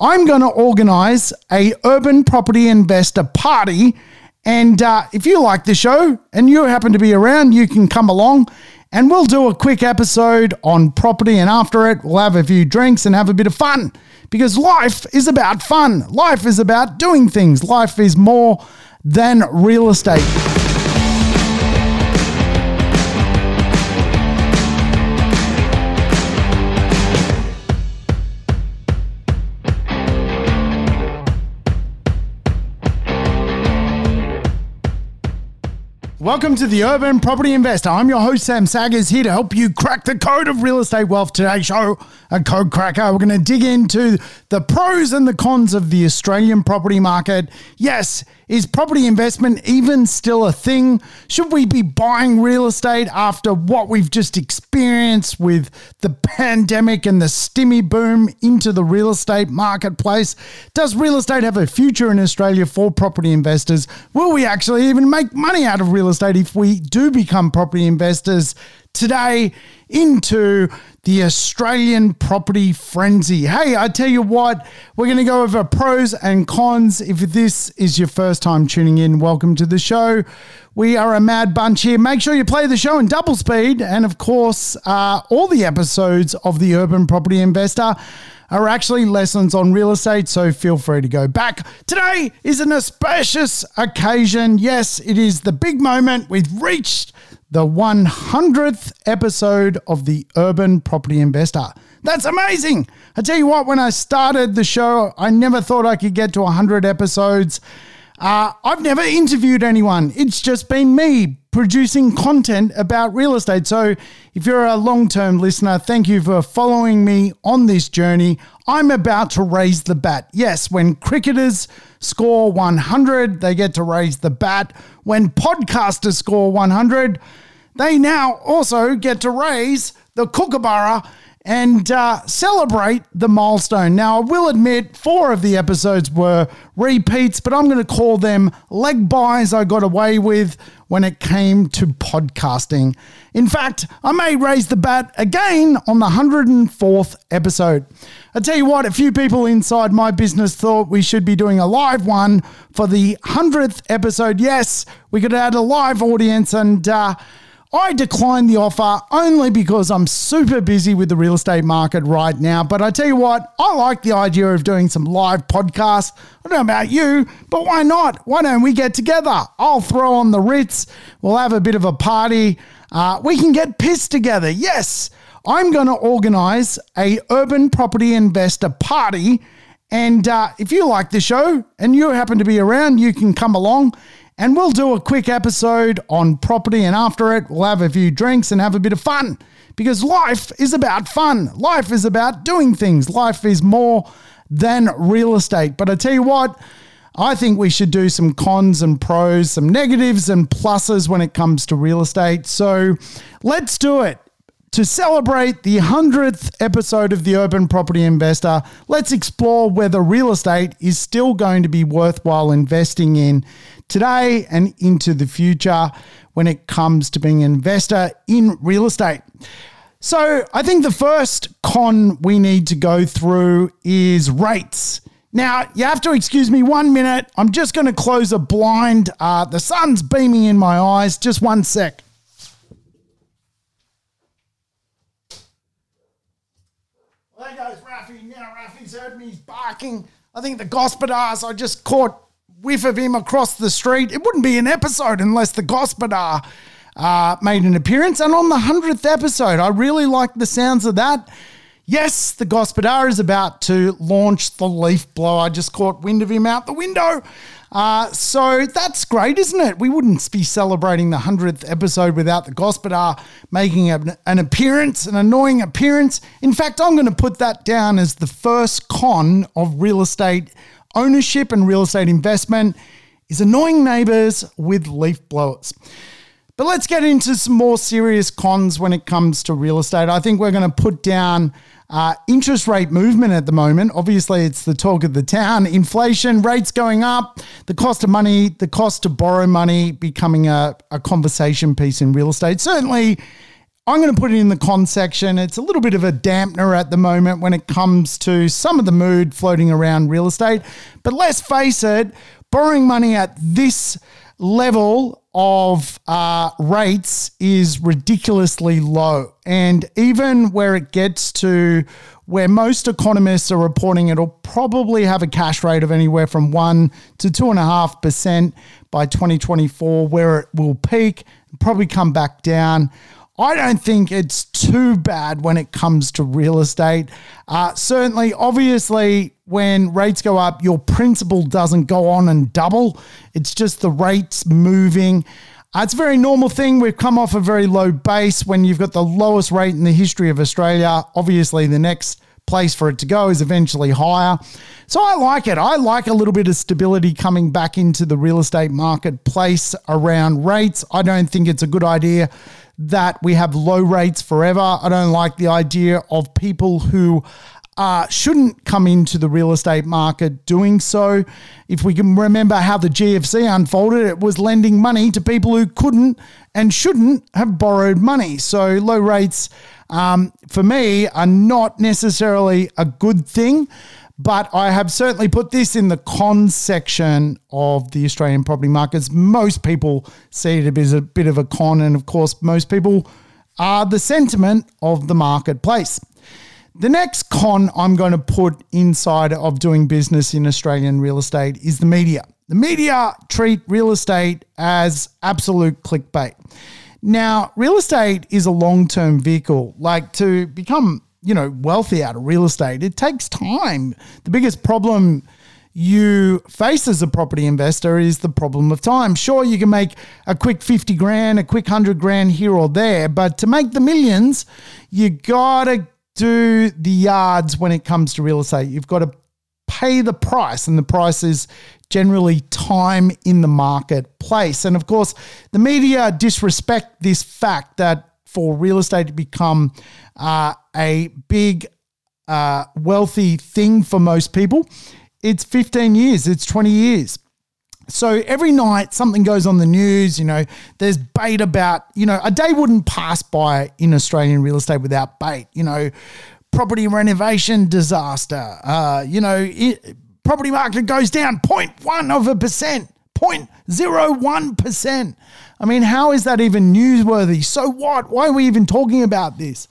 I'm going to organize a urban property investor party. And uh, if you like the show and you happen to be around, you can come along and we'll do a quick episode on property. And after it, we'll have a few drinks and have a bit of fun because life is about fun. Life is about doing things. Life is more than real estate. Welcome to the Urban Property Investor. I'm your host, Sam Saggers, here to help you crack the code of real estate wealth. Today's show, a code cracker. We're going to dig into the pros and the cons of the Australian property market. Yes, is property investment even still a thing? Should we be buying real estate after what we've just experienced with the pandemic and the stimmy boom into the real estate marketplace? Does real estate have a future in Australia for property investors? Will we actually even make money out of real estate if we do become property investors? Today, into the Australian property frenzy. Hey, I tell you what, we're going to go over pros and cons. If this is your first time tuning in, welcome to the show. We are a mad bunch here. Make sure you play the show in double speed. And of course, uh, all the episodes of The Urban Property Investor are actually lessons on real estate, so feel free to go back. Today is an auspicious occasion. Yes, it is the big moment. We've reached the 100th episode of the Urban Property Investor. That's amazing. I tell you what, when I started the show, I never thought I could get to 100 episodes. Uh, I've never interviewed anyone. It's just been me producing content about real estate. So, if you're a long term listener, thank you for following me on this journey. I'm about to raise the bat. Yes, when cricketers score 100, they get to raise the bat. When podcasters score 100, they now also get to raise the kookaburra and uh, celebrate the milestone. Now, I will admit, four of the episodes were repeats, but I'm going to call them leg byes I got away with when it came to podcasting. In fact, I may raise the bat again on the 104th episode. I tell you what, a few people inside my business thought we should be doing a live one for the 100th episode. Yes, we could add a live audience and, uh, I declined the offer only because I'm super busy with the real estate market right now. But I tell you what, I like the idea of doing some live podcasts. I don't know about you, but why not? Why don't we get together? I'll throw on the Ritz. We'll have a bit of a party. Uh, we can get pissed together. Yes, I'm going to organize a urban property investor party. And uh, if you like the show and you happen to be around, you can come along and we'll do a quick episode on property. And after it, we'll have a few drinks and have a bit of fun because life is about fun. Life is about doing things. Life is more than real estate. But I tell you what, I think we should do some cons and pros, some negatives and pluses when it comes to real estate. So let's do it. To celebrate the 100th episode of The Urban Property Investor, let's explore whether real estate is still going to be worthwhile investing in today and into the future when it comes to being an investor in real estate. So, I think the first con we need to go through is rates. Now, you have to excuse me one minute. I'm just going to close a blind. Uh, the sun's beaming in my eyes. Just one sec. There goes Rafi. Now Rafi's heard me. He's barking. I think the Gospodars, I just caught whiff of him across the street. It wouldn't be an episode unless the Gospodar uh, made an appearance. And on the 100th episode, I really like the sounds of that. Yes, the Gospodar is about to launch the leaf blower. I just caught wind of him out the window. Uh, so that's great, isn't it? We wouldn't be celebrating the 100th episode without the Gospodar making an, an appearance, an annoying appearance. In fact, I'm going to put that down as the first con of real estate ownership and real estate investment is annoying neighbors with leaf blowers. But let's get into some more serious cons when it comes to real estate. I think we're going to put down uh, interest rate movement at the moment. Obviously, it's the talk of the town. Inflation, rates going up, the cost of money, the cost to borrow money becoming a, a conversation piece in real estate. Certainly, I'm going to put it in the con section. It's a little bit of a dampener at the moment when it comes to some of the mood floating around real estate. But let's face it, borrowing money at this level of uh, rates is ridiculously low. And even where it gets to where most economists are reporting it'll probably have a cash rate of anywhere from 1 to 2.5% by 2024, where it will peak, and probably come back down. I don't think it's too bad when it comes to real estate. Uh, certainly, obviously, when rates go up, your principal doesn't go on and double. It's just the rates moving. Uh, it's a very normal thing. We've come off a very low base when you've got the lowest rate in the history of Australia. Obviously, the next place for it to go is eventually higher. So I like it. I like a little bit of stability coming back into the real estate marketplace around rates. I don't think it's a good idea that we have low rates forever. I don't like the idea of people who uh, shouldn't come into the real estate market doing so. If we can remember how the GFC unfolded, it was lending money to people who couldn't and shouldn't have borrowed money. So low rates, um, for me, are not necessarily a good thing. But I have certainly put this in the con section of the Australian property markets. Most people see it as a bit of a con, and of course, most people are the sentiment of the marketplace. The next con I'm going to put inside of doing business in Australian real estate is the media. The media treat real estate as absolute clickbait. Now, real estate is a long term vehicle. Like to become you know, wealthy out of real estate. It takes time. The biggest problem you face as a property investor is the problem of time. Sure, you can make a quick 50 grand, a quick 100 grand here or there, but to make the millions, you got to do the yards when it comes to real estate. You've got to pay the price, and the price is generally time in the marketplace. And of course, the media disrespect this fact that for real estate to become uh, a big, uh, wealthy thing for most people. It's 15 years, it's 20 years. So every night something goes on the news, you know, there's bait about, you know, a day wouldn't pass by in Australian real estate without bait, you know, property renovation disaster, uh, you know, it, property market goes down 0.1 of a percent, 0.01%. I mean, how is that even newsworthy? So what? Why are we even talking about this?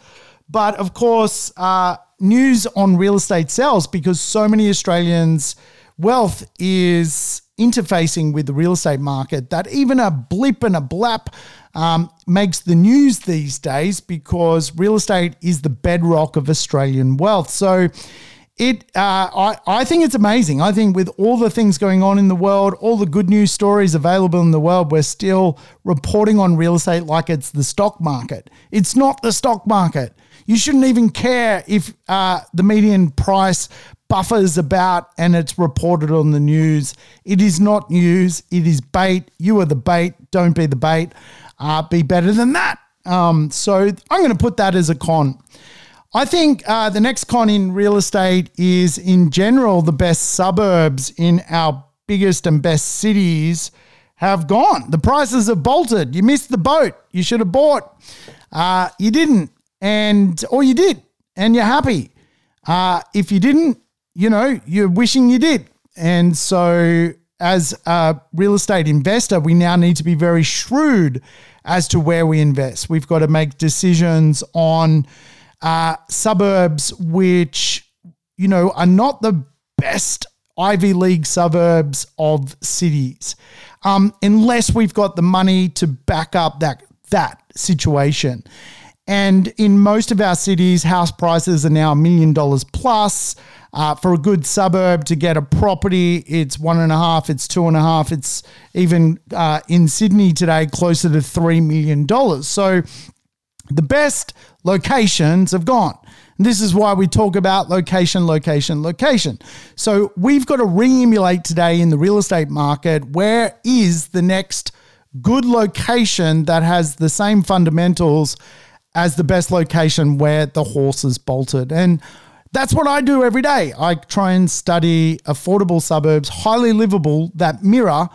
But of course, uh, news on real estate sells because so many Australians' wealth is interfacing with the real estate market that even a blip and a blap um, makes the news these days because real estate is the bedrock of Australian wealth. So it, uh, I, I think it's amazing. I think with all the things going on in the world, all the good news stories available in the world, we're still reporting on real estate like it's the stock market. It's not the stock market. You shouldn't even care if uh, the median price buffers about and it's reported on the news. It is not news. It is bait. You are the bait. Don't be the bait. Uh, be better than that. Um, so I'm going to put that as a con. I think uh, the next con in real estate is, in general, the best suburbs in our biggest and best cities have gone. The prices have bolted. You missed the boat. You should have bought. Uh, you didn't and or you did, and you're happy. Uh, if you didn't, you know, you're wishing you did. And so, as a real estate investor, we now need to be very shrewd as to where we invest. We've got to make decisions on uh, suburbs which, you know, are not the best Ivy League suburbs of cities, um, unless we've got the money to back up that that situation. And in most of our cities, house prices are now a million dollars plus. Uh, for a good suburb to get a property, it's one and a half, it's two and a half, it's even uh, in Sydney today closer to $3 million. So the best locations have gone. And This is why we talk about location, location, location. So we've got to re emulate today in the real estate market where is the next good location that has the same fundamentals as the best location where the horse is bolted. And that's what I do every day. I try and study affordable suburbs, highly livable, that mirror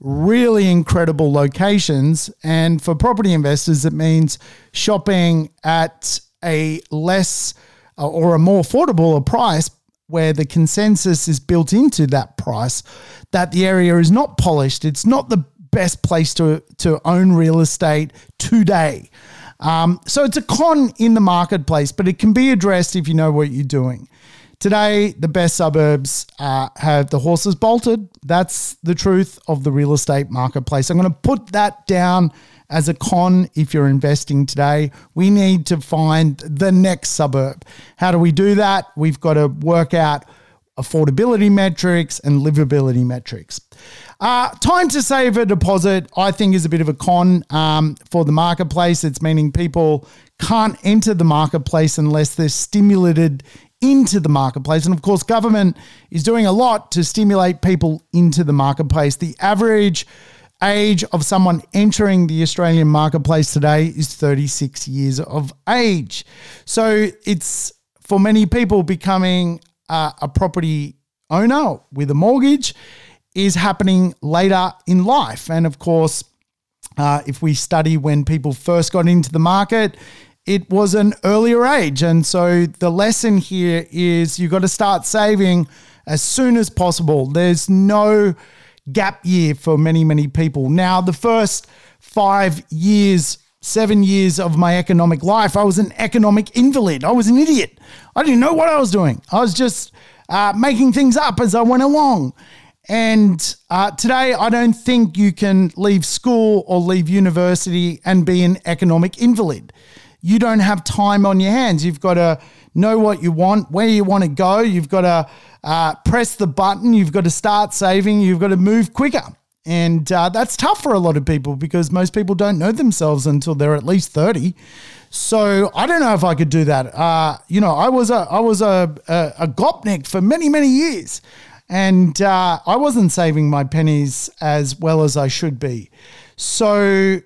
really incredible locations. And for property investors, it means shopping at a less uh, or a more affordable a price where the consensus is built into that price that the area is not polished. It's not the best place to, to own real estate today. Um, so it's a con in the marketplace, but it can be addressed if you know what you're doing. Today, the best suburbs uh, have the horses bolted. That's the truth of the real estate marketplace. I'm going to put that down as a con if you're investing today. We need to find the next suburb. How do we do that? We've got to work out affordability metrics and livability metrics. Uh, time to save a deposit, I think, is a bit of a con um, for the marketplace. It's meaning people can't enter the marketplace unless they're stimulated into the marketplace. And of course, government is doing a lot to stimulate people into the marketplace. The average age of someone entering the Australian marketplace today is 36 years of age. So it's for many people becoming uh, a property owner with a mortgage is happening later in life. And of course, uh, if we study when people first got into the market, it was an earlier age. And so the lesson here is you've got to start saving as soon as possible. There's no gap year for many, many people. Now, the first five years, seven years of my economic life, I was an economic invalid. I was an idiot. I didn't know what I was doing. I was just uh, making things up as I went along. And uh, today, I don't think you can leave school or leave university and be an economic invalid you don't have time on your hands. You've got to know what you want, where you want to go. You've got to uh, press the button. You've got to start saving. You've got to move quicker. And uh, that's tough for a lot of people because most people don't know themselves until they're at least 30. So I don't know if I could do that. Uh, you know, I was a I was a, a, a gopnik for many many years, and uh, I wasn't saving my pennies as well as I should be. So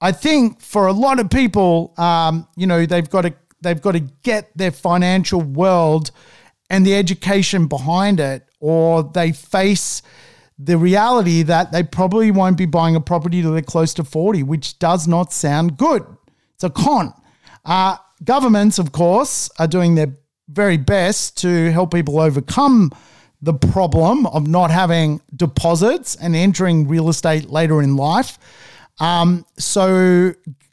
I think for a lot of people, um, you know, they've got to they've got to get their financial world and the education behind it, or they face the reality that they probably won't be buying a property till they're close to 40, which does not sound good. It's a con. Uh, governments, of course, are doing their very best to help people overcome the problem of not having deposits and entering real estate later in life um, so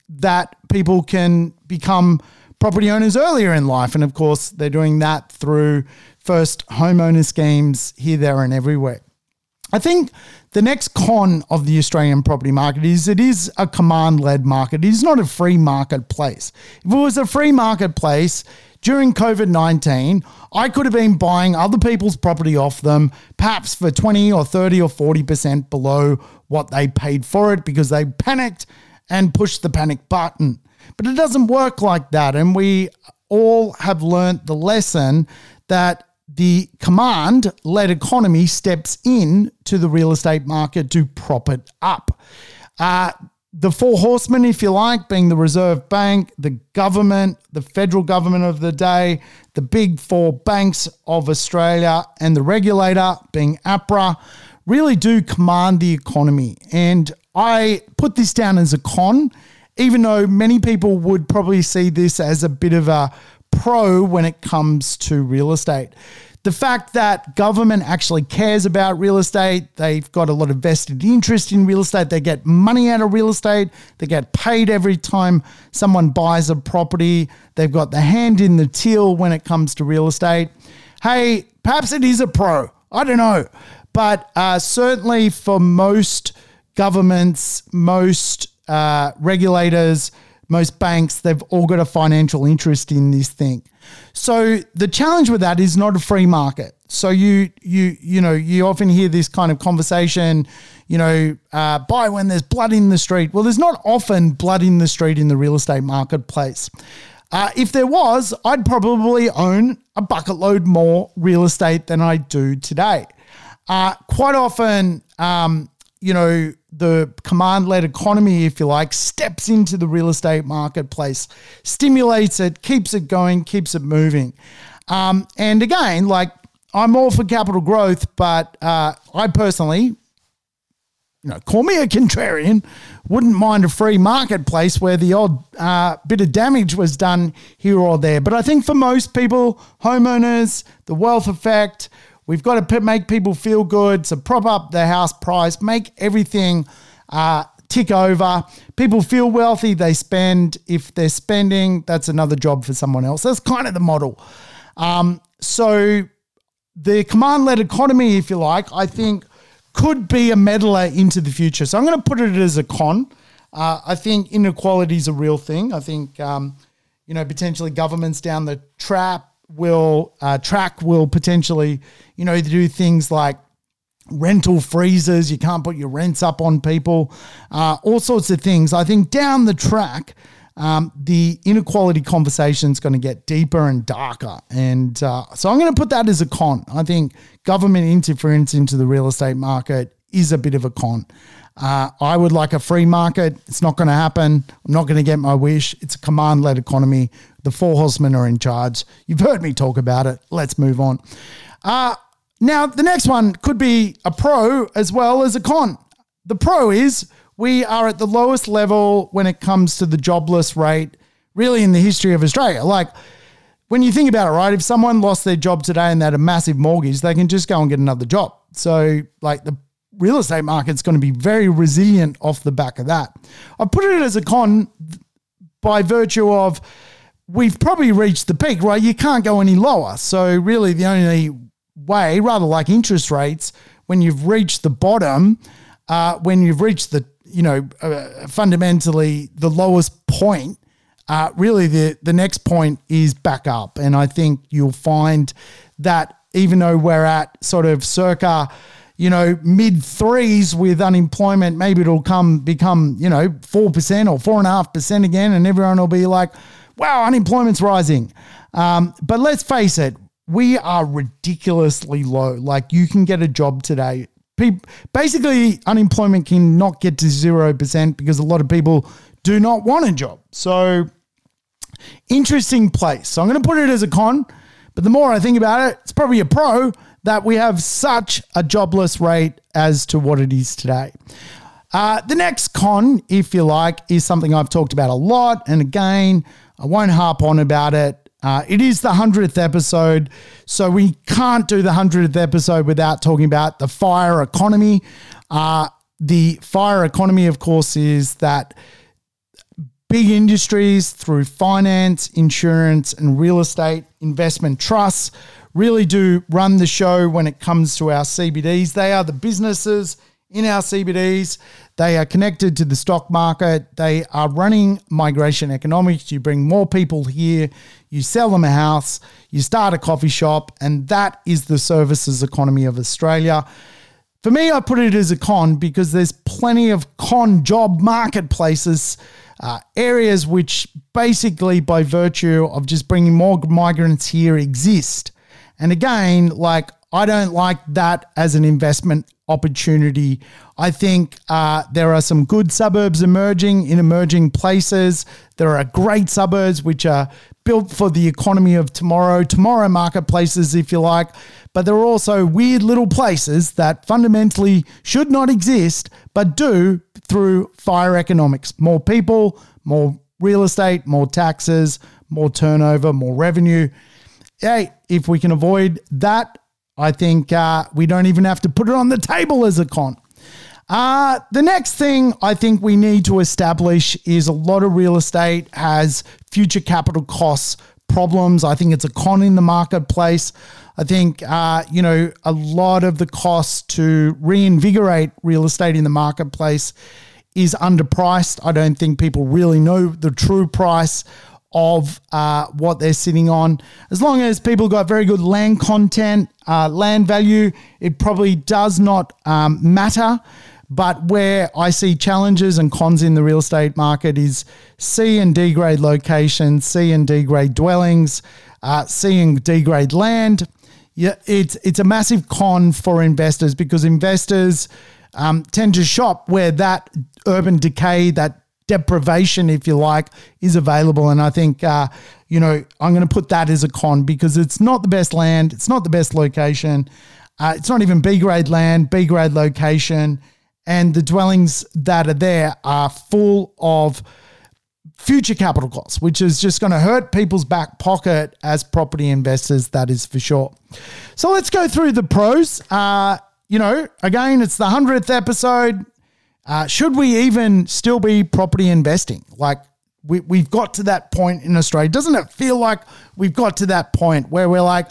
that people can become property owners earlier in life. And of course, they're doing that through first homeowner schemes here, there, and everywhere. I think the next con of the Australian property market is it is a command led market. It is not a free marketplace. If it was a free marketplace, during COVID 19, I could have been buying other people's property off them, perhaps for 20 or 30 or 40% below what they paid for it because they panicked and pushed the panic button. But it doesn't work like that. And we all have learnt the lesson that the command led economy steps in to the real estate market to prop it up. Uh, the four horsemen, if you like, being the Reserve Bank, the government, the federal government of the day, the big four banks of Australia, and the regulator, being APRA, really do command the economy. And I put this down as a con, even though many people would probably see this as a bit of a pro when it comes to real estate the fact that government actually cares about real estate, they've got a lot of vested interest in real estate, they get money out of real estate, they get paid every time someone buys a property, they've got the hand in the till when it comes to real estate. Hey, perhaps it is a pro, I don't know. But uh, certainly for most governments, most uh, regulators, most banks, they've all got a financial interest in this thing. So the challenge with that is not a free market. So you you you know you often hear this kind of conversation, you know, uh, buy when there's blood in the street. Well, there's not often blood in the street in the real estate marketplace. Uh, if there was, I'd probably own a bucket load more real estate than I do today. Uh, quite often, um, you know, the command led economy, if you like, steps into the real estate marketplace, stimulates it, keeps it going, keeps it moving. Um, and again, like I'm all for capital growth, but uh, I personally you know, call me a contrarian, wouldn't mind a free marketplace where the odd uh, bit of damage was done here or there. But I think for most people, homeowners, the wealth effect, we've got to make people feel good, so prop up the house price, make everything uh, tick over. People feel wealthy, they spend. If they're spending, that's another job for someone else. That's kind of the model. Um, so the command led economy, if you like, I think could be a meddler into the future. So I'm going to put it as a con. Uh, I think inequality is a real thing. I think um, you know potentially governments down the trap will uh, track will potentially you know do things like rental freezers. You can't put your rents up on people. Uh, all sorts of things. I think down the track. Um, the inequality conversation is going to get deeper and darker. And uh, so I'm going to put that as a con. I think government interference into the real estate market is a bit of a con. Uh, I would like a free market. It's not going to happen. I'm not going to get my wish. It's a command led economy. The four horsemen are in charge. You've heard me talk about it. Let's move on. Uh, now, the next one could be a pro as well as a con. The pro is we are at the lowest level when it comes to the jobless rate, really, in the history of Australia. Like, when you think about it, right, if someone lost their job today and they had a massive mortgage, they can just go and get another job. So, like, the real estate market's going to be very resilient off the back of that. I put it as a con by virtue of we've probably reached the peak, right? You can't go any lower. So, really, the only way, rather like interest rates, when you've reached the bottom, uh, when you've reached the you know, uh, fundamentally the lowest point. Uh, really, the the next point is back up, and I think you'll find that even though we're at sort of circa, you know, mid threes with unemployment, maybe it'll come become you know four percent or four and a half percent again, and everyone will be like, "Wow, unemployment's rising." Um, but let's face it, we are ridiculously low. Like you can get a job today basically unemployment can not get to 0% because a lot of people do not want a job. So interesting place. So I'm going to put it as a con, but the more I think about it, it's probably a pro that we have such a jobless rate as to what it is today. Uh, the next con, if you like, is something I've talked about a lot. And again, I won't harp on about it uh, it is the 100th episode, so we can't do the 100th episode without talking about the fire economy. Uh, the fire economy, of course, is that big industries through finance, insurance, and real estate investment trusts really do run the show when it comes to our CBDs. They are the businesses in our CBDs. They are connected to the stock market. They are running migration economics. You bring more people here, you sell them a house, you start a coffee shop, and that is the services economy of Australia. For me, I put it as a con because there's plenty of con job marketplaces, uh, areas which basically, by virtue of just bringing more migrants here, exist. And again, like I don't like that as an investment opportunity. I think uh, there are some good suburbs emerging in emerging places. There are great suburbs which are built for the economy of tomorrow, tomorrow marketplaces, if you like. But there are also weird little places that fundamentally should not exist, but do through fire economics. More people, more real estate, more taxes, more turnover, more revenue. Hey, if we can avoid that, I think uh, we don't even have to put it on the table as a con. Uh, the next thing I think we need to establish is a lot of real estate has future capital costs problems. I think it's a con in the marketplace. I think, uh, you know, a lot of the costs to reinvigorate real estate in the marketplace is underpriced. I don't think people really know the true price of uh, what they're sitting on. As long as people got very good land content, uh, land value, it probably does not um, matter. But where I see challenges and cons in the real estate market is C and D grade locations, C and D grade dwellings, uh, C and D grade land. Yeah, it's it's a massive con for investors because investors um, tend to shop where that urban decay, that deprivation, if you like, is available. And I think, uh, you know, I'm going to put that as a con because it's not the best land, it's not the best location, uh, it's not even B grade land, B grade location. and the dwellings that are there are full of future capital costs, which is just going to hurt people's back pocket as property investors, that is for sure. So let's go through the pros. Uh, you know, again, it's the 100th episode. Uh, should we even still be property investing? Like, we, we've got to that point in Australia. Doesn't it feel like we've got to that point where we're like,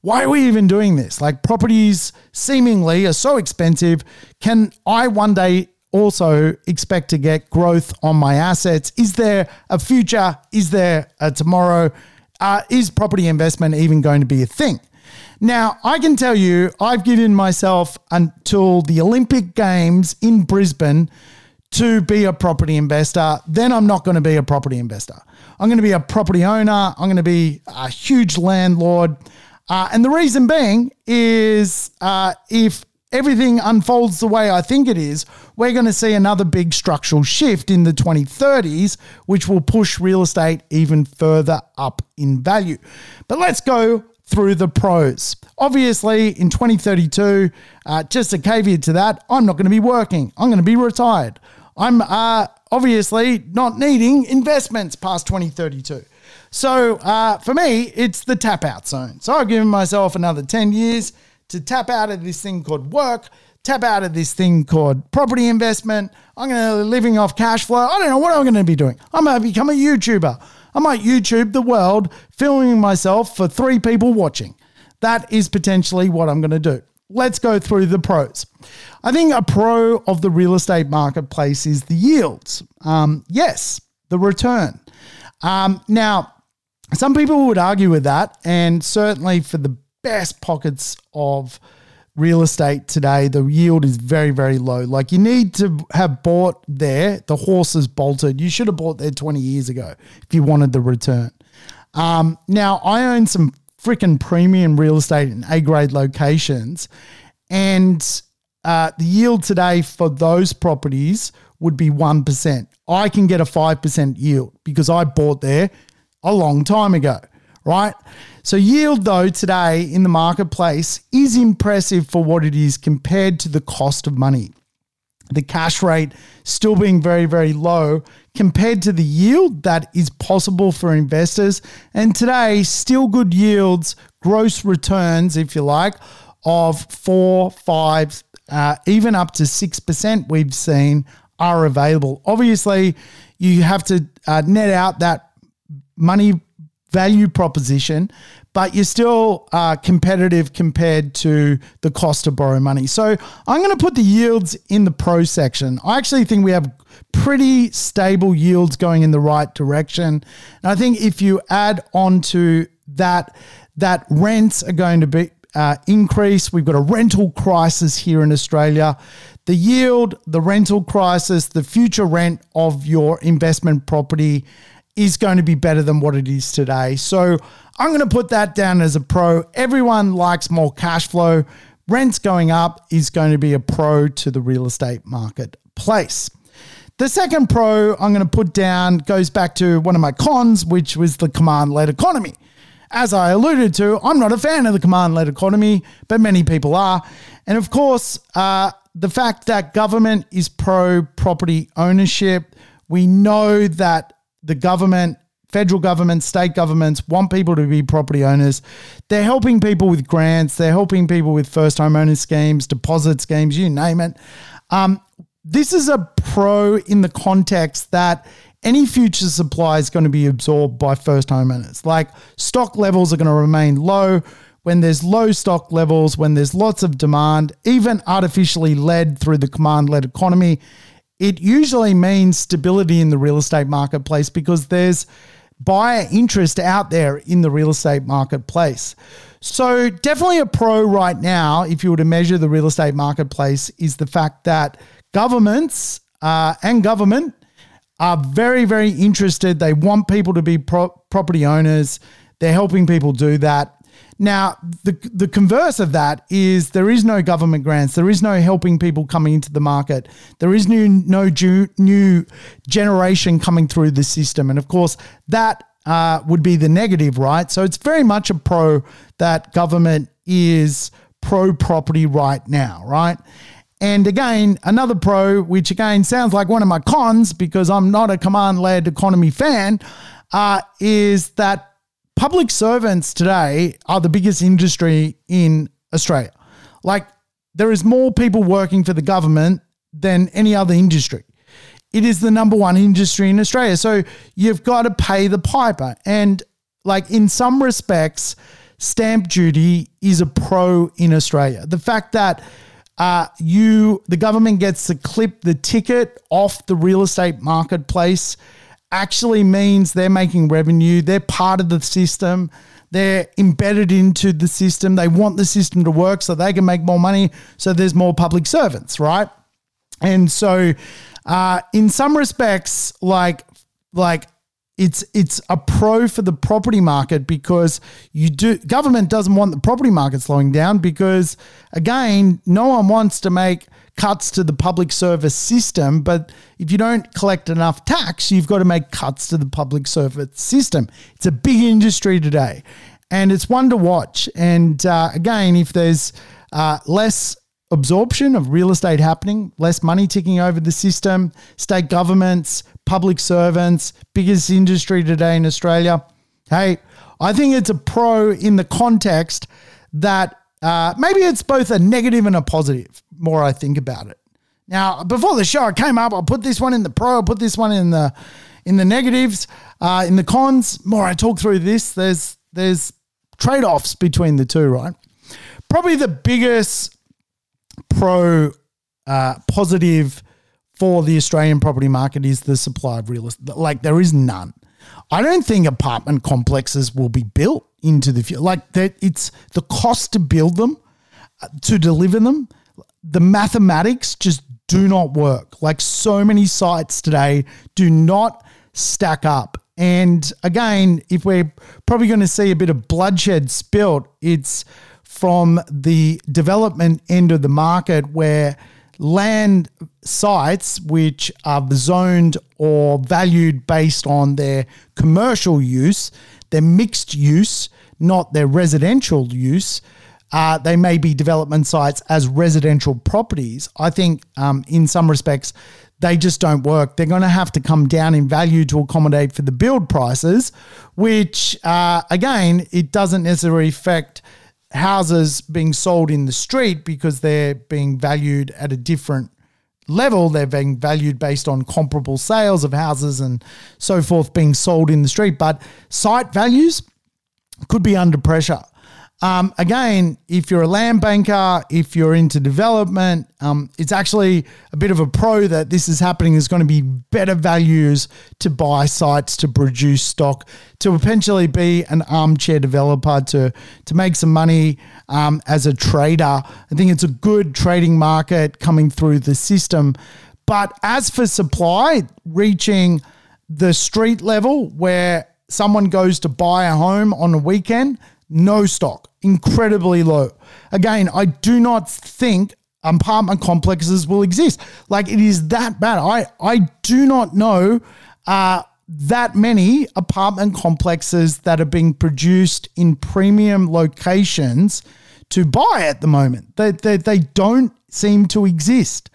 why are we even doing this? Like, properties seemingly are so expensive. Can I one day also expect to get growth on my assets? Is there a future? Is there a tomorrow? Uh, is property investment even going to be a thing? Now, I can tell you, I've given myself until the Olympic Games in Brisbane to be a property investor. Then I'm not going to be a property investor. I'm going to be a property owner. I'm going to be a huge landlord. Uh, and the reason being is uh, if everything unfolds the way I think it is, we're going to see another big structural shift in the 2030s, which will push real estate even further up in value. But let's go through the pros. Obviously, in 2032, uh, just a caveat to that, I'm not going to be working. I'm going to be retired. I'm uh, obviously not needing investments past 2032. So uh, for me, it's the tap out zone. So I've given myself another 10 years to tap out of this thing called work, tap out of this thing called property investment. I'm going to be living off cash flow. I don't know what I'm going to be doing. I'm going to become a YouTuber. I might YouTube the world, filming myself for three people watching. That is potentially what I'm going to do. Let's go through the pros. I think a pro of the real estate marketplace is the yields. Um, yes, the return. Um, now, some people would argue with that, and certainly for the best pockets of real estate today, the yield is very, very low. Like you need to have bought there, the horse is bolted. You should have bought there 20 years ago if you wanted the return. Um, now, I own some freaking premium real estate in A grade locations, and uh, the yield today for those properties would be 1%. I can get a 5% yield because I bought there a long time ago, right? So, yield though today in the marketplace is impressive for what it is compared to the cost of money. The cash rate still being very, very low compared to the yield that is possible for investors. And today, still good yields, gross returns, if you like, of four, five, uh, even up to 6% we've seen are available. Obviously, you have to uh, net out that money value proposition, but you're still uh, competitive compared to the cost to borrow money. So I'm going to put the yields in the pro section. I actually think we have pretty stable yields going in the right direction. And I think if you add on to that, that rents are going to be uh, increase. We've got a rental crisis here in Australia. The yield, the rental crisis, the future rent of your investment property is going to be better than what it is today. So I'm going to put that down as a pro. Everyone likes more cash flow. Rents going up is going to be a pro to the real estate marketplace. The second pro I'm going to put down goes back to one of my cons, which was the command led economy. As I alluded to, I'm not a fan of the command led economy, but many people are. And of course, uh, the fact that government is pro property ownership, we know that the government, federal government, state governments want people to be property owners. They're helping people with grants, they're helping people with first homeowner schemes, deposit schemes, you name it. Um, this is a pro in the context that any future supply is going to be absorbed by first homeowners. Like stock levels are going to remain low. When there's low stock levels, when there's lots of demand, even artificially led through the command led economy, it usually means stability in the real estate marketplace because there's buyer interest out there in the real estate marketplace. So, definitely a pro right now, if you were to measure the real estate marketplace, is the fact that governments uh, and government are very, very interested. They want people to be pro- property owners. They're helping people do that. Now, the, the converse of that is there is no government grants. There is no helping people coming into the market. There is new, no ju- new generation coming through the system. And of course, that uh, would be the negative, right? So it's very much a pro that government is pro property right now, right? And again, another pro, which again sounds like one of my cons because I'm not a command led economy fan, uh, is that public servants today are the biggest industry in Australia. Like, there is more people working for the government than any other industry. It is the number one industry in Australia. So you've got to pay the piper. And, like, in some respects, stamp duty is a pro in Australia. The fact that uh, you, the government gets to clip the ticket off the real estate marketplace actually means they're making revenue. They're part of the system. They're embedded into the system. They want the system to work so they can make more money. So there's more public servants, right? And so, uh, in some respects, like like it's it's a pro for the property market because you do government doesn't want the property market slowing down because again no one wants to make cuts to the public service system but if you don't collect enough tax you've got to make cuts to the public service system it's a big industry today and it's one to watch and uh, again if there's uh, less absorption of real estate happening, less money ticking over the system, state governments, public servants, biggest industry today in Australia. Hey, I think it's a pro in the context that uh, maybe it's both a negative and a positive, more I think about it. Now, before the show, I came up, I'll put this one in the pro, I'll put this one in the in the negatives, uh, in the cons. More I talk through this, there's there's trade-offs between the two, right? Probably the biggest pro uh, positive for the Australian property market is the supply of real estate. Like there is none. I don't think apartment complexes will be built into the future. Like that, it's the cost to build them, uh, to deliver them. The mathematics just do not work. Like so many sites today do not stack up. And again, if we're probably going to see a bit of bloodshed spilt, it's from the development end of the market where land sites which are zoned or valued based on their commercial use, their mixed use, not their residential use. Uh, they may be development sites as residential properties. I think, um, in some respects, they just don't work. They're going to have to come down in value to accommodate for the build prices, which, uh, again, it doesn't necessarily affect houses being sold in the street because they're being valued at a different level. They're being valued based on comparable sales of houses and so forth being sold in the street. But site values could be under pressure. Um, again, if you're a land banker, if you're into development, um, it's actually a bit of a pro that this is happening. There's going to be better values to buy sites to produce stock, to potentially be an armchair developer, to to make some money um, as a trader. I think it's a good trading market coming through the system. But as for supply, reaching the street level where someone goes to buy a home on a weekend no stock, incredibly low. Again, I do not think apartment complexes will exist. Like it is that bad. I I do not know uh, that many apartment complexes that are being produced in premium locations to buy at the moment. They they, they don't seem to exist.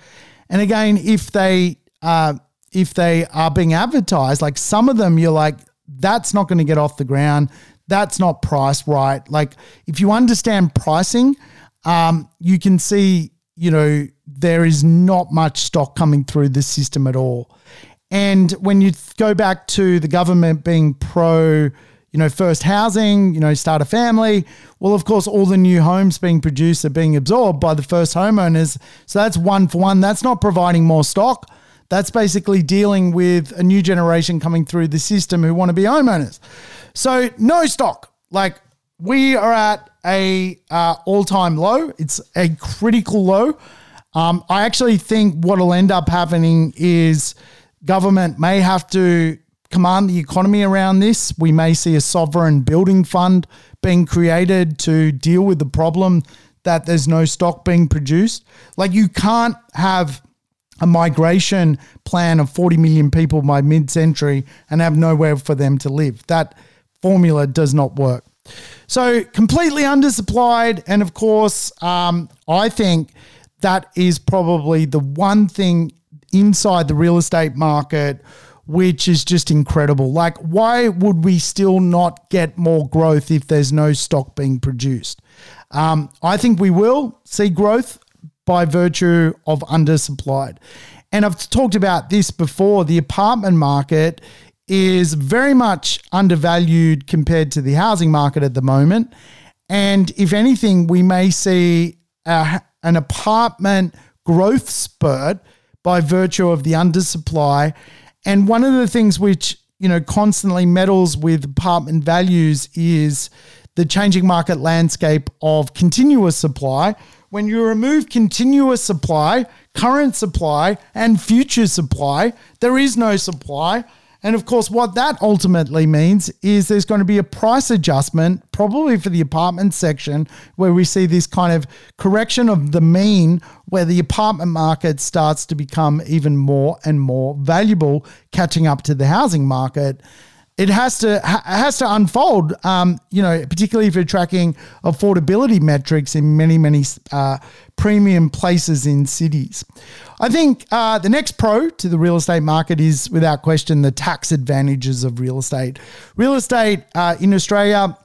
And again, if they uh, if they are being advertised, like some of them, you're like, that's not going to get off the ground that's not priced right. Like if you understand pricing, um, you can see, you know, there is not much stock coming through the system at all. And when you go back to the government being pro, you know, first housing, you know, start a family, well, of course, all the new homes being produced are being absorbed by the first homeowners. So that's one for one. That's not providing more stock. That's basically dealing with a new generation coming through the system who want to be homeowners. So no stock. Like we are at a uh, all-time low. It's a critical low. Um, I actually think what will end up happening is government may have to command the economy around this. We may see a sovereign building fund being created to deal with the problem that there's no stock being produced. Like you can't have a migration plan of 40 million people by mid-century and have nowhere for them to live. That formula does not work. So completely undersupplied, and of course, um, I think that is probably the one thing inside the real estate market which is just incredible. Like, why would we still not get more growth if there's no stock being produced? Um, I think we will see growth by virtue of undersupplied. And I've talked about this before. The apartment market is very much undervalued compared to the housing market at the moment. And if anything, we may see a, an apartment growth spurt by virtue of the undersupply. And one of the things which, you know, constantly meddles with apartment values is the changing market landscape of continuous supply. When you remove continuous supply, current supply, and future supply, there is no supply. And of course, what that ultimately means is there's going to be a price adjustment, probably for the apartment section, where we see this kind of correction of the mean, where the apartment market starts to become even more and more valuable, catching up to the housing market it has to ha- has to unfold. Um, you know, particularly if you're tracking affordability metrics in many many uh, premium places in cities. I think uh, the next pro to the real estate market is without question the tax advantages of real estate. Real estate uh, in Australia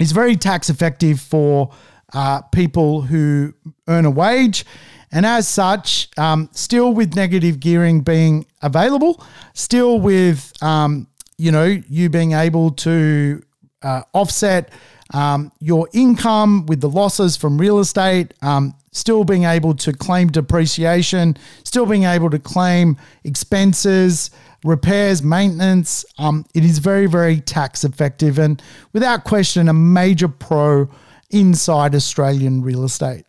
is very tax effective for uh, people who earn a wage. And as such, um, still with negative gearing being available, still with um, you know, you being able to uh, offset um, your income with the losses from real estate, um, still being able to claim depreciation, still being able to claim expenses, repairs, maintenance. Um, it is very, very tax effective and without question a major pro inside Australian real estate.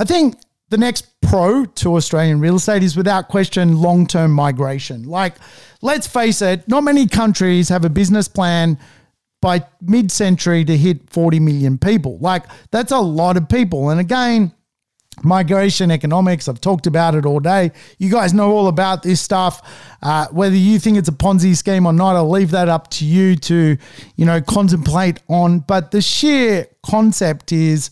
I think the next pro to Australian real estate is without question long term migration. Like, let's face it, not many countries have a business plan by mid century to hit 40 million people. Like, that's a lot of people. And again, migration economics, I've talked about it all day. You guys know all about this stuff. Uh, whether you think it's a Ponzi scheme or not, I'll leave that up to you to, you know, contemplate on. But the sheer concept is,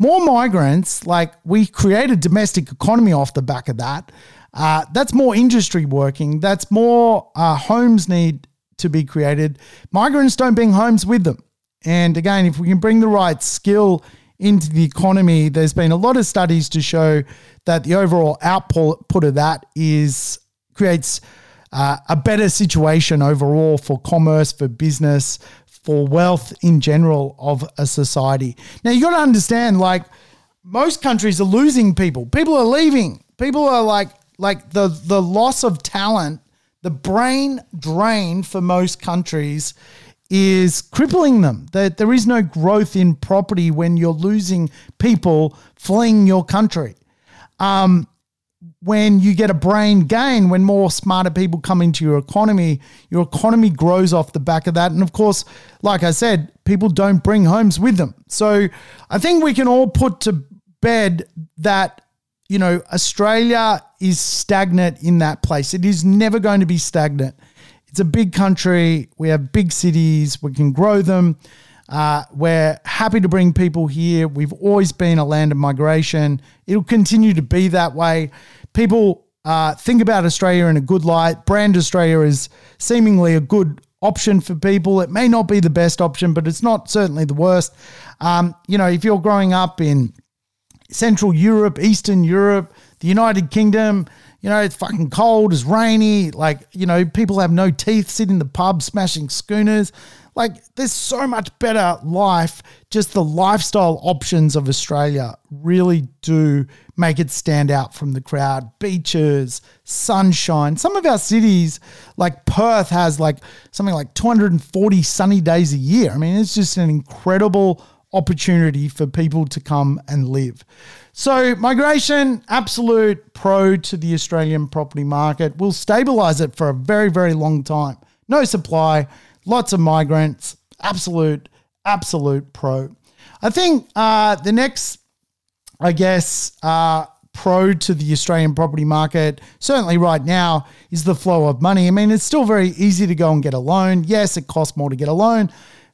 more migrants, like we create a domestic economy off the back of that. Uh, that's more industry working. That's more uh, homes need to be created. Migrants don't bring homes with them. And again, if we can bring the right skill into the economy, there's been a lot of studies to show that the overall output of that is creates uh, a better situation overall for commerce, for business, for wealth in general of a society. Now you got to understand, like most countries are losing people. People are leaving. People are like like the the loss of talent, the brain drain for most countries is crippling them. That there is no growth in property when you're losing people fleeing your country. Um, when you get a brain gain, when more smarter people come into your economy, your economy grows off the back of that. And of course, like I said, people don't bring homes with them. So I think we can all put to bed that, you know, Australia is stagnant in that place. It is never going to be stagnant. It's a big country. We have big cities. We can grow them. Uh, we're happy to bring people here. We've always been a land of migration. It'll continue to be that way people uh, think about Australia in a good light. Brand Australia is seemingly a good option for people. It may not be the best option, but it's not certainly the worst. Um, you know, if you're growing up in Central Europe, Eastern Europe, the United Kingdom, you know, it's fucking cold, it's rainy. Like, you know, people have no teeth, sit in the pub smashing schooners. Like, there's so much better life. Just the lifestyle options of Australia really do make it stand out from the crowd. Beaches, sunshine. Some of our cities, like Perth, has like something like 240 sunny days a year. I mean, it's just an incredible opportunity for people to come and live. So, migration, absolute pro to the Australian property market. We'll stabilize it for a very, very long time. No supply, lots of migrants, absolute, absolute pro. I think uh, the next, I guess, uh, pro to the Australian property market, certainly right now, is the flow of money. I mean, it's still very easy to go and get a loan. Yes, it costs more to get a loan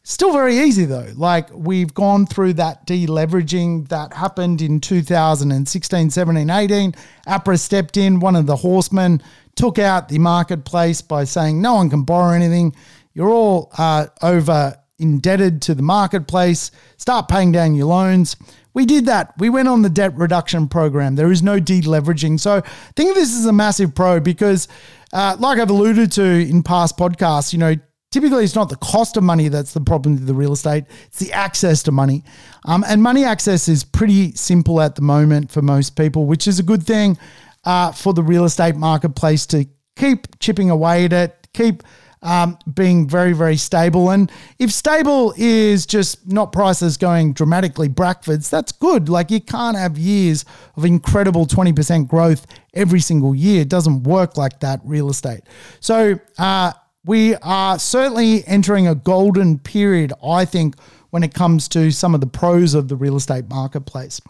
Still very easy though. Like we've gone through that deleveraging that happened in 2016, 17, 18. APRA stepped in, one of the horsemen took out the marketplace by saying no one can borrow anything. You're all uh, over indebted to the marketplace. Start paying down your loans. We did that. We went on the debt reduction program. There is no deleveraging. So I think this is a massive pro because, uh, like I've alluded to in past podcasts, you know, typically it's not the cost of money that's the problem to the real estate, it's the access to money. Um, and money access is pretty simple at the moment for most people, which is a good thing uh, for the real estate marketplace to keep chipping away at it, keep um, being very, very stable. And if stable is just not prices going dramatically backwards, that's good. Like you can't have years of incredible 20% growth every single year. It doesn't work like that, real estate. So uh, we are certainly entering a golden period, I think, when it comes to some of the pros of the real estate marketplace.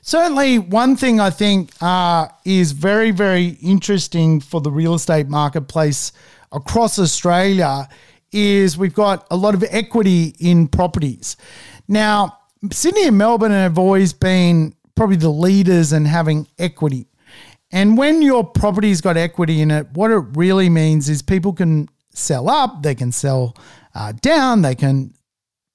Certainly, one thing I think uh, is very, very interesting for the real estate marketplace across Australia is we've got a lot of equity in properties. Now, Sydney and Melbourne have always been probably the leaders in having equity. And when your property's got equity in it, what it really means is people can sell up, they can sell uh, down, they can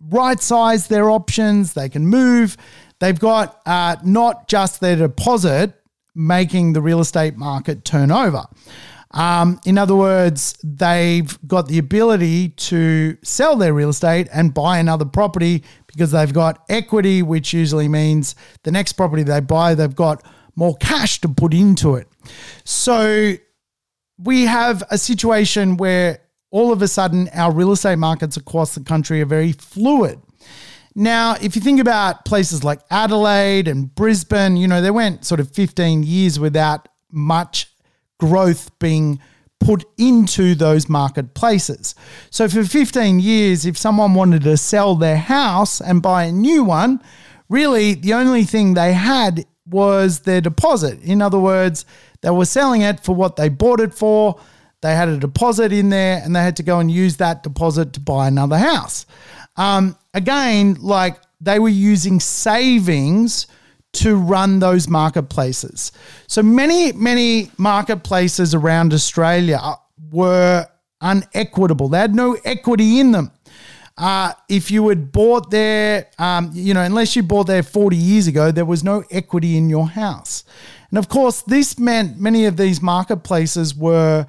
right size their options, they can move. They've got uh, not just their deposit making the real estate market turn over. Um, in other words, they've got the ability to sell their real estate and buy another property because they've got equity, which usually means the next property they buy, they've got more cash to put into it. So we have a situation where all of a sudden our real estate markets across the country are very fluid. Now, if you think about places like Adelaide and Brisbane, you know, they went sort of 15 years without much growth being put into those marketplaces. So for 15 years, if someone wanted to sell their house and buy a new one, really the only thing they had was their deposit. In other words, they were selling it for what they bought it for. They had a deposit in there and they had to go and use that deposit to buy another house. Um, again, like they were using savings to run those marketplaces. So many, many marketplaces around Australia were unequitable. They had no equity in them. Uh, if you had bought there, um, you know, unless you bought there 40 years ago, there was no equity in your house. And of course, this meant many of these marketplaces were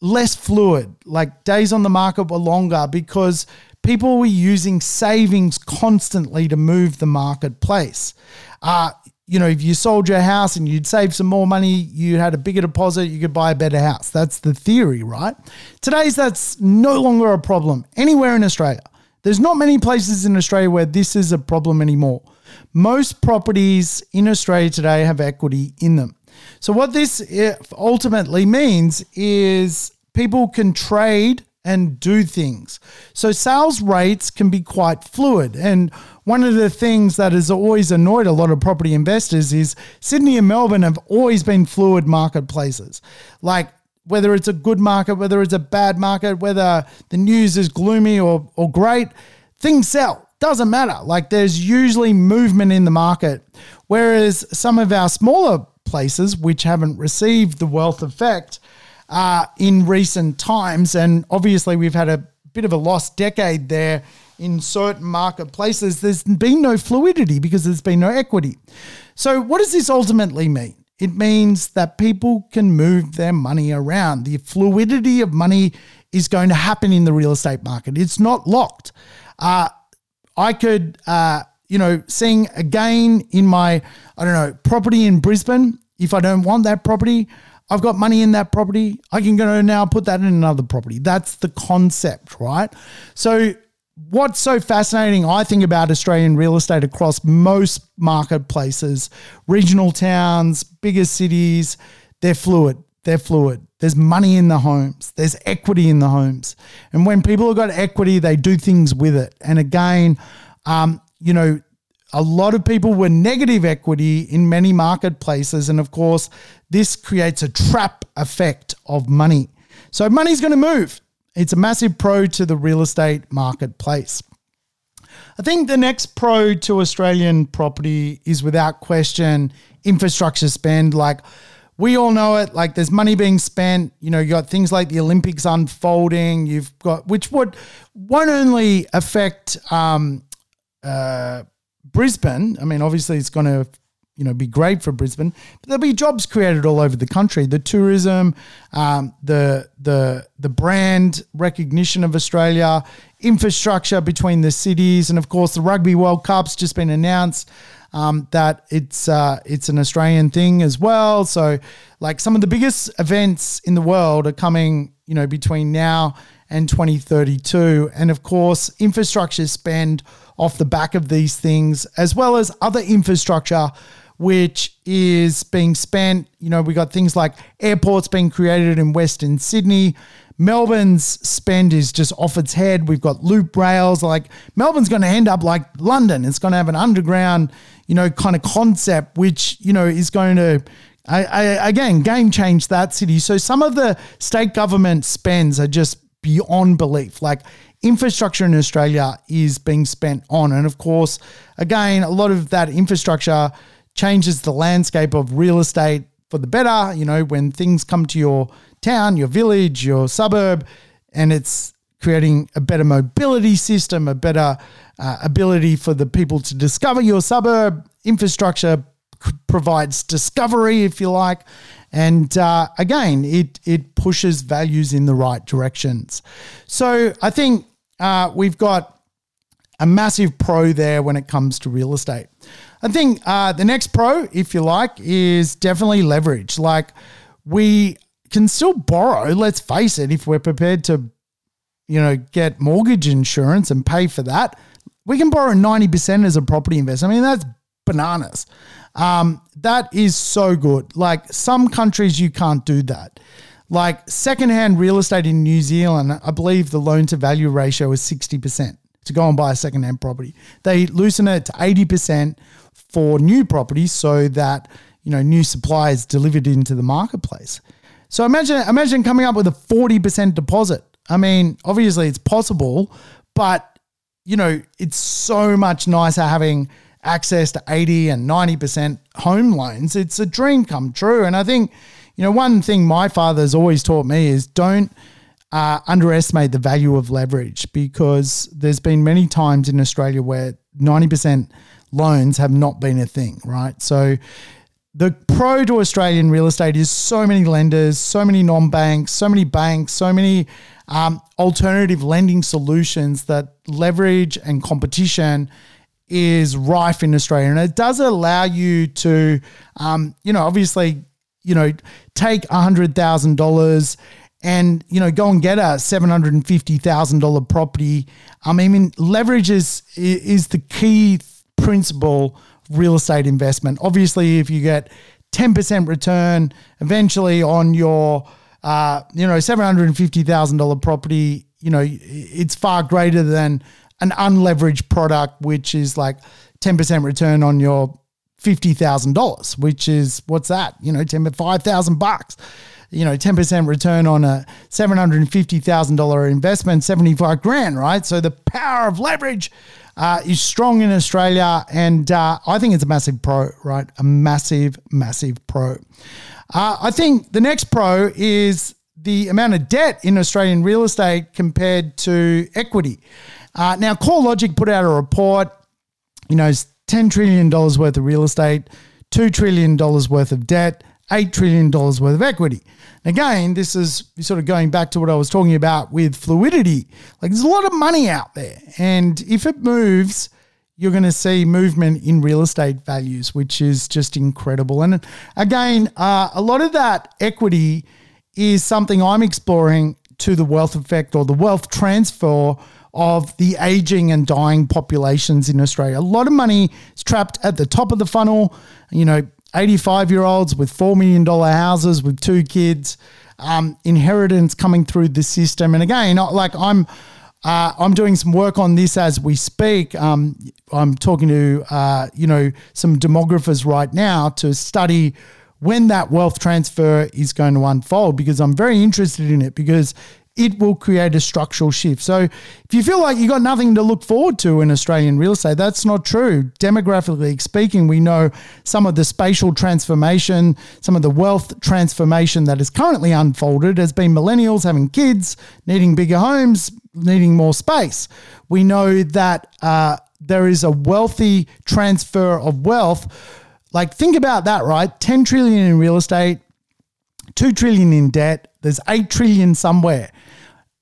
less fluid, like days on the market were longer because people were using savings constantly to move the marketplace. Uh, you know, if you sold your house and you'd save some more money, you had a bigger deposit, you could buy a better house. That's the theory, right? Today's that's no longer a problem anywhere in Australia. There's not many places in Australia where this is a problem anymore. Most properties in Australia today have equity in them. So, what this eh, ultimately means is people can trade and do things. So sales rates can be quite fluid. And one of the things that has always annoyed a lot of property investors is Sydney and Melbourne have always been fluid marketplaces. Like whether it's a good market, whether it's a bad market, whether the news is gloomy or, or great, things sell. Doesn't matter. Like there's usually movement in the market. Whereas some of our smaller places, which haven't received the wealth effect, uh, in recent times. And obviously, we've had a bit of a lost decade there in certain marketplaces. There's been no fluidity because there's been no equity. So, what does this ultimately mean? It means that people can move their money around. The fluidity of money is going to happen in the real estate market. It's not locked. Uh, I could, uh, you know, seeing a gain in my, I don't know, property in Brisbane. If I don't want that property, I've got money in that property. I can go now put that in another property. That's the concept, right? So, what's so fascinating, I think, about Australian real estate across most marketplaces, regional towns, bigger cities, they're fluid. They're fluid. There's money in the homes, there's equity in the homes. And when people have got equity, they do things with it. And again, um, you know, a lot of people were negative equity in many marketplaces. And of course, this creates a trap effect of money. So money's going to move. It's a massive pro to the real estate marketplace. I think the next pro to Australian property is without question infrastructure spend. Like we all know it, like there's money being spent. You know, you got things like the Olympics unfolding. You've got, which would won't only affect um, uh, Brisbane. I mean, obviously it's going to you know be great for Brisbane. But there'll be jobs created all over the country. The tourism, um, the the the brand recognition of Australia, infrastructure between the cities, and of course the Rugby World Cup's just been announced. Um, that it's uh, it's an Australian thing as well. So, like some of the biggest events in the world are coming, you know, between now and 2032, and of course, infrastructure spend off the back of these things, as well as other infrastructure which is being spent. You know, we got things like airports being created in Western Sydney. Melbourne's spend is just off its head. We've got loop rails. Like Melbourne's going to end up like London. It's going to have an underground, you know, kind of concept, which, you know, is going to, I, I, again, game change that city. So some of the state government spends are just beyond belief. Like infrastructure in Australia is being spent on. And of course, again, a lot of that infrastructure changes the landscape of real estate for the better. You know, when things come to your town, your village, your suburb, and it's creating a better mobility system, a better uh, ability for the people to discover your suburb. Infrastructure provides discovery, if you like. And uh, again, it, it pushes values in the right directions. So I think uh, we've got a massive pro there when it comes to real estate. I think uh, the next pro, if you like, is definitely leverage. Like we can still borrow, let's face it, if we're prepared to, you know, get mortgage insurance and pay for that, we can borrow 90% as a property investor. I mean, that's bananas. Um, that is so good. Like some countries, you can't do that. Like secondhand real estate in New Zealand, I believe the loan to value ratio is 60% to go and buy a secondhand property. They loosen it to 80% for new properties so that you know new supply is delivered into the marketplace. So imagine imagine coming up with a 40% deposit. I mean, obviously it's possible, but you know, it's so much nicer having access to 80 and 90% home loans. It's a dream come true. And I think, you know, one thing my father's always taught me is don't uh, underestimate the value of leverage because there's been many times in Australia where 90% loans have not been a thing, right? So the pro to Australian real estate is so many lenders, so many non banks, so many banks, so many um, alternative lending solutions that leverage and competition is rife in Australia. And it does allow you to, um, you know, obviously, you know, take $100,000 and, you know, go and get a $750,000 property. I mean, leverage is, is the key principle real estate investment. Obviously, if you get 10% return eventually on your, uh, you know, $750,000 property, you know, it's far greater than an unleveraged product, which is like 10% return on your $50,000, which is what's that? You know, 10 5,000 bucks. You know, 10% return on a $750,000 investment, 75 grand, right? So the power of leverage uh, is strong in Australia, and uh, I think it's a massive pro, right? A massive, massive pro. Uh, I think the next pro is the amount of debt in Australian real estate compared to equity. Uh, now, CoreLogic put out a report, you know, $10 trillion worth of real estate, $2 trillion worth of debt, $8 trillion worth of equity. Again, this is sort of going back to what I was talking about with fluidity. Like there's a lot of money out there. And if it moves, you're going to see movement in real estate values, which is just incredible. And again, uh, a lot of that equity is something I'm exploring to the wealth effect or the wealth transfer of the aging and dying populations in Australia. A lot of money is trapped at the top of the funnel. You know, 85 year olds with $4 million houses with two kids, um, inheritance coming through the system. And again, like I'm, uh, I'm doing some work on this as we speak. Um, I'm talking to, uh, you know, some demographers right now to study when that wealth transfer is going to unfold because I'm very interested in it because it will create a structural shift. So if you feel like you've got nothing to look forward to in Australian real estate, that's not true. Demographically speaking, we know some of the spatial transformation, some of the wealth transformation that is currently unfolded has been millennials having kids, needing bigger homes, needing more space. We know that uh, there is a wealthy transfer of wealth. Like think about that, right? 10 trillion in real estate, 2 trillion in debt, there's 8 trillion somewhere.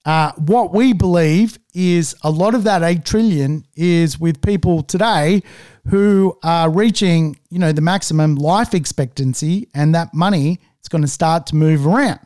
Uh, what we believe is a lot of that 8 trillion is with people today who are reaching, you know, the maximum life expectancy and that money is going to start to move around.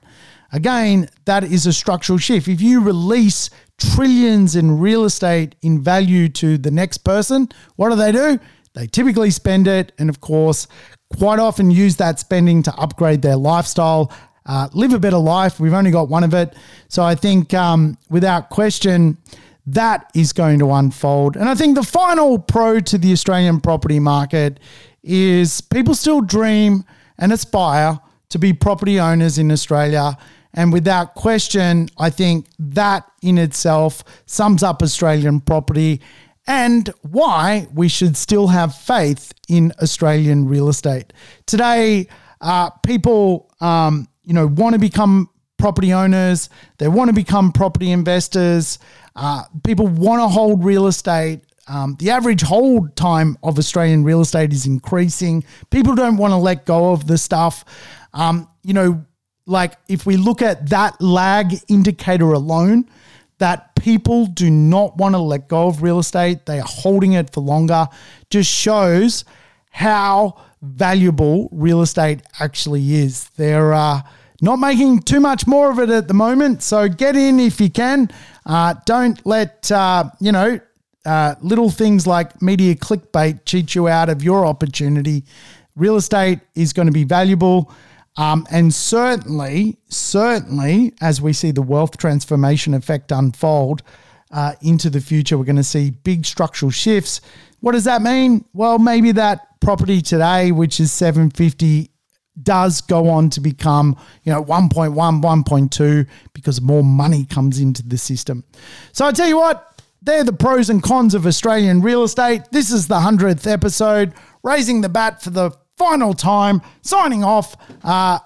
Again, that is a structural shift. If you release trillions in real estate in value to the next person, what do they do? They typically spend it and of course, quite often use that spending to upgrade their lifestyle, uh, live a better life. We've only got one of it. So I think um, without question, that is going to unfold. And I think the final pro to the Australian property market is people still dream and aspire to be property owners in Australia. And without question, I think that in itself sums up Australian property and why we should still have faith in Australian real estate. Today, uh, people um, you know, want to become property owners, they want to become property investors, uh, people want to hold real estate. Um, the average hold time of Australian real estate is increasing. People don't want to let go of the stuff. Um, you know, like if we look at that lag indicator alone, that people do not want to let go of real estate, they are holding it for longer, just shows how valuable real estate actually is. They're uh, not making too much more of it at the moment, so get in if you can. Uh, don't let uh, you know uh, little things like media clickbait cheat you out of your opportunity. Real estate is going to be valuable. Um, and certainly, certainly, as we see the wealth transformation effect unfold uh, into the future, we're going to see big structural shifts. What does that mean? Well, maybe that property today, which is 750 does go on to become, you know, 1.1, 1.2 because more money comes into the system. So I tell you what, they're the pros and cons of Australian real estate. This is the 100th episode, raising the bat for the final time, signing off. Uh,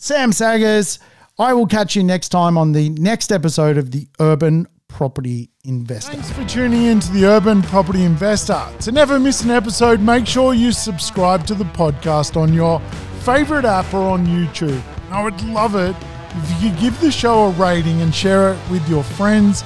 Sam Saggers. I will catch you next time on the next episode of the Urban Property Investor. Thanks for tuning in to the Urban Property Investor. To never miss an episode, make sure you subscribe to the podcast on your favorite app or on YouTube. I would love it if you could give the show a rating and share it with your friends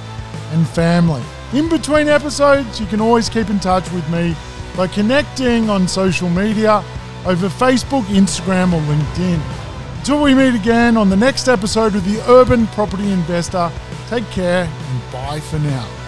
and family. In between episodes, you can always keep in touch with me by connecting on social media over Facebook, Instagram, or LinkedIn. Until we meet again on the next episode of the Urban Property Investor, take care and bye for now.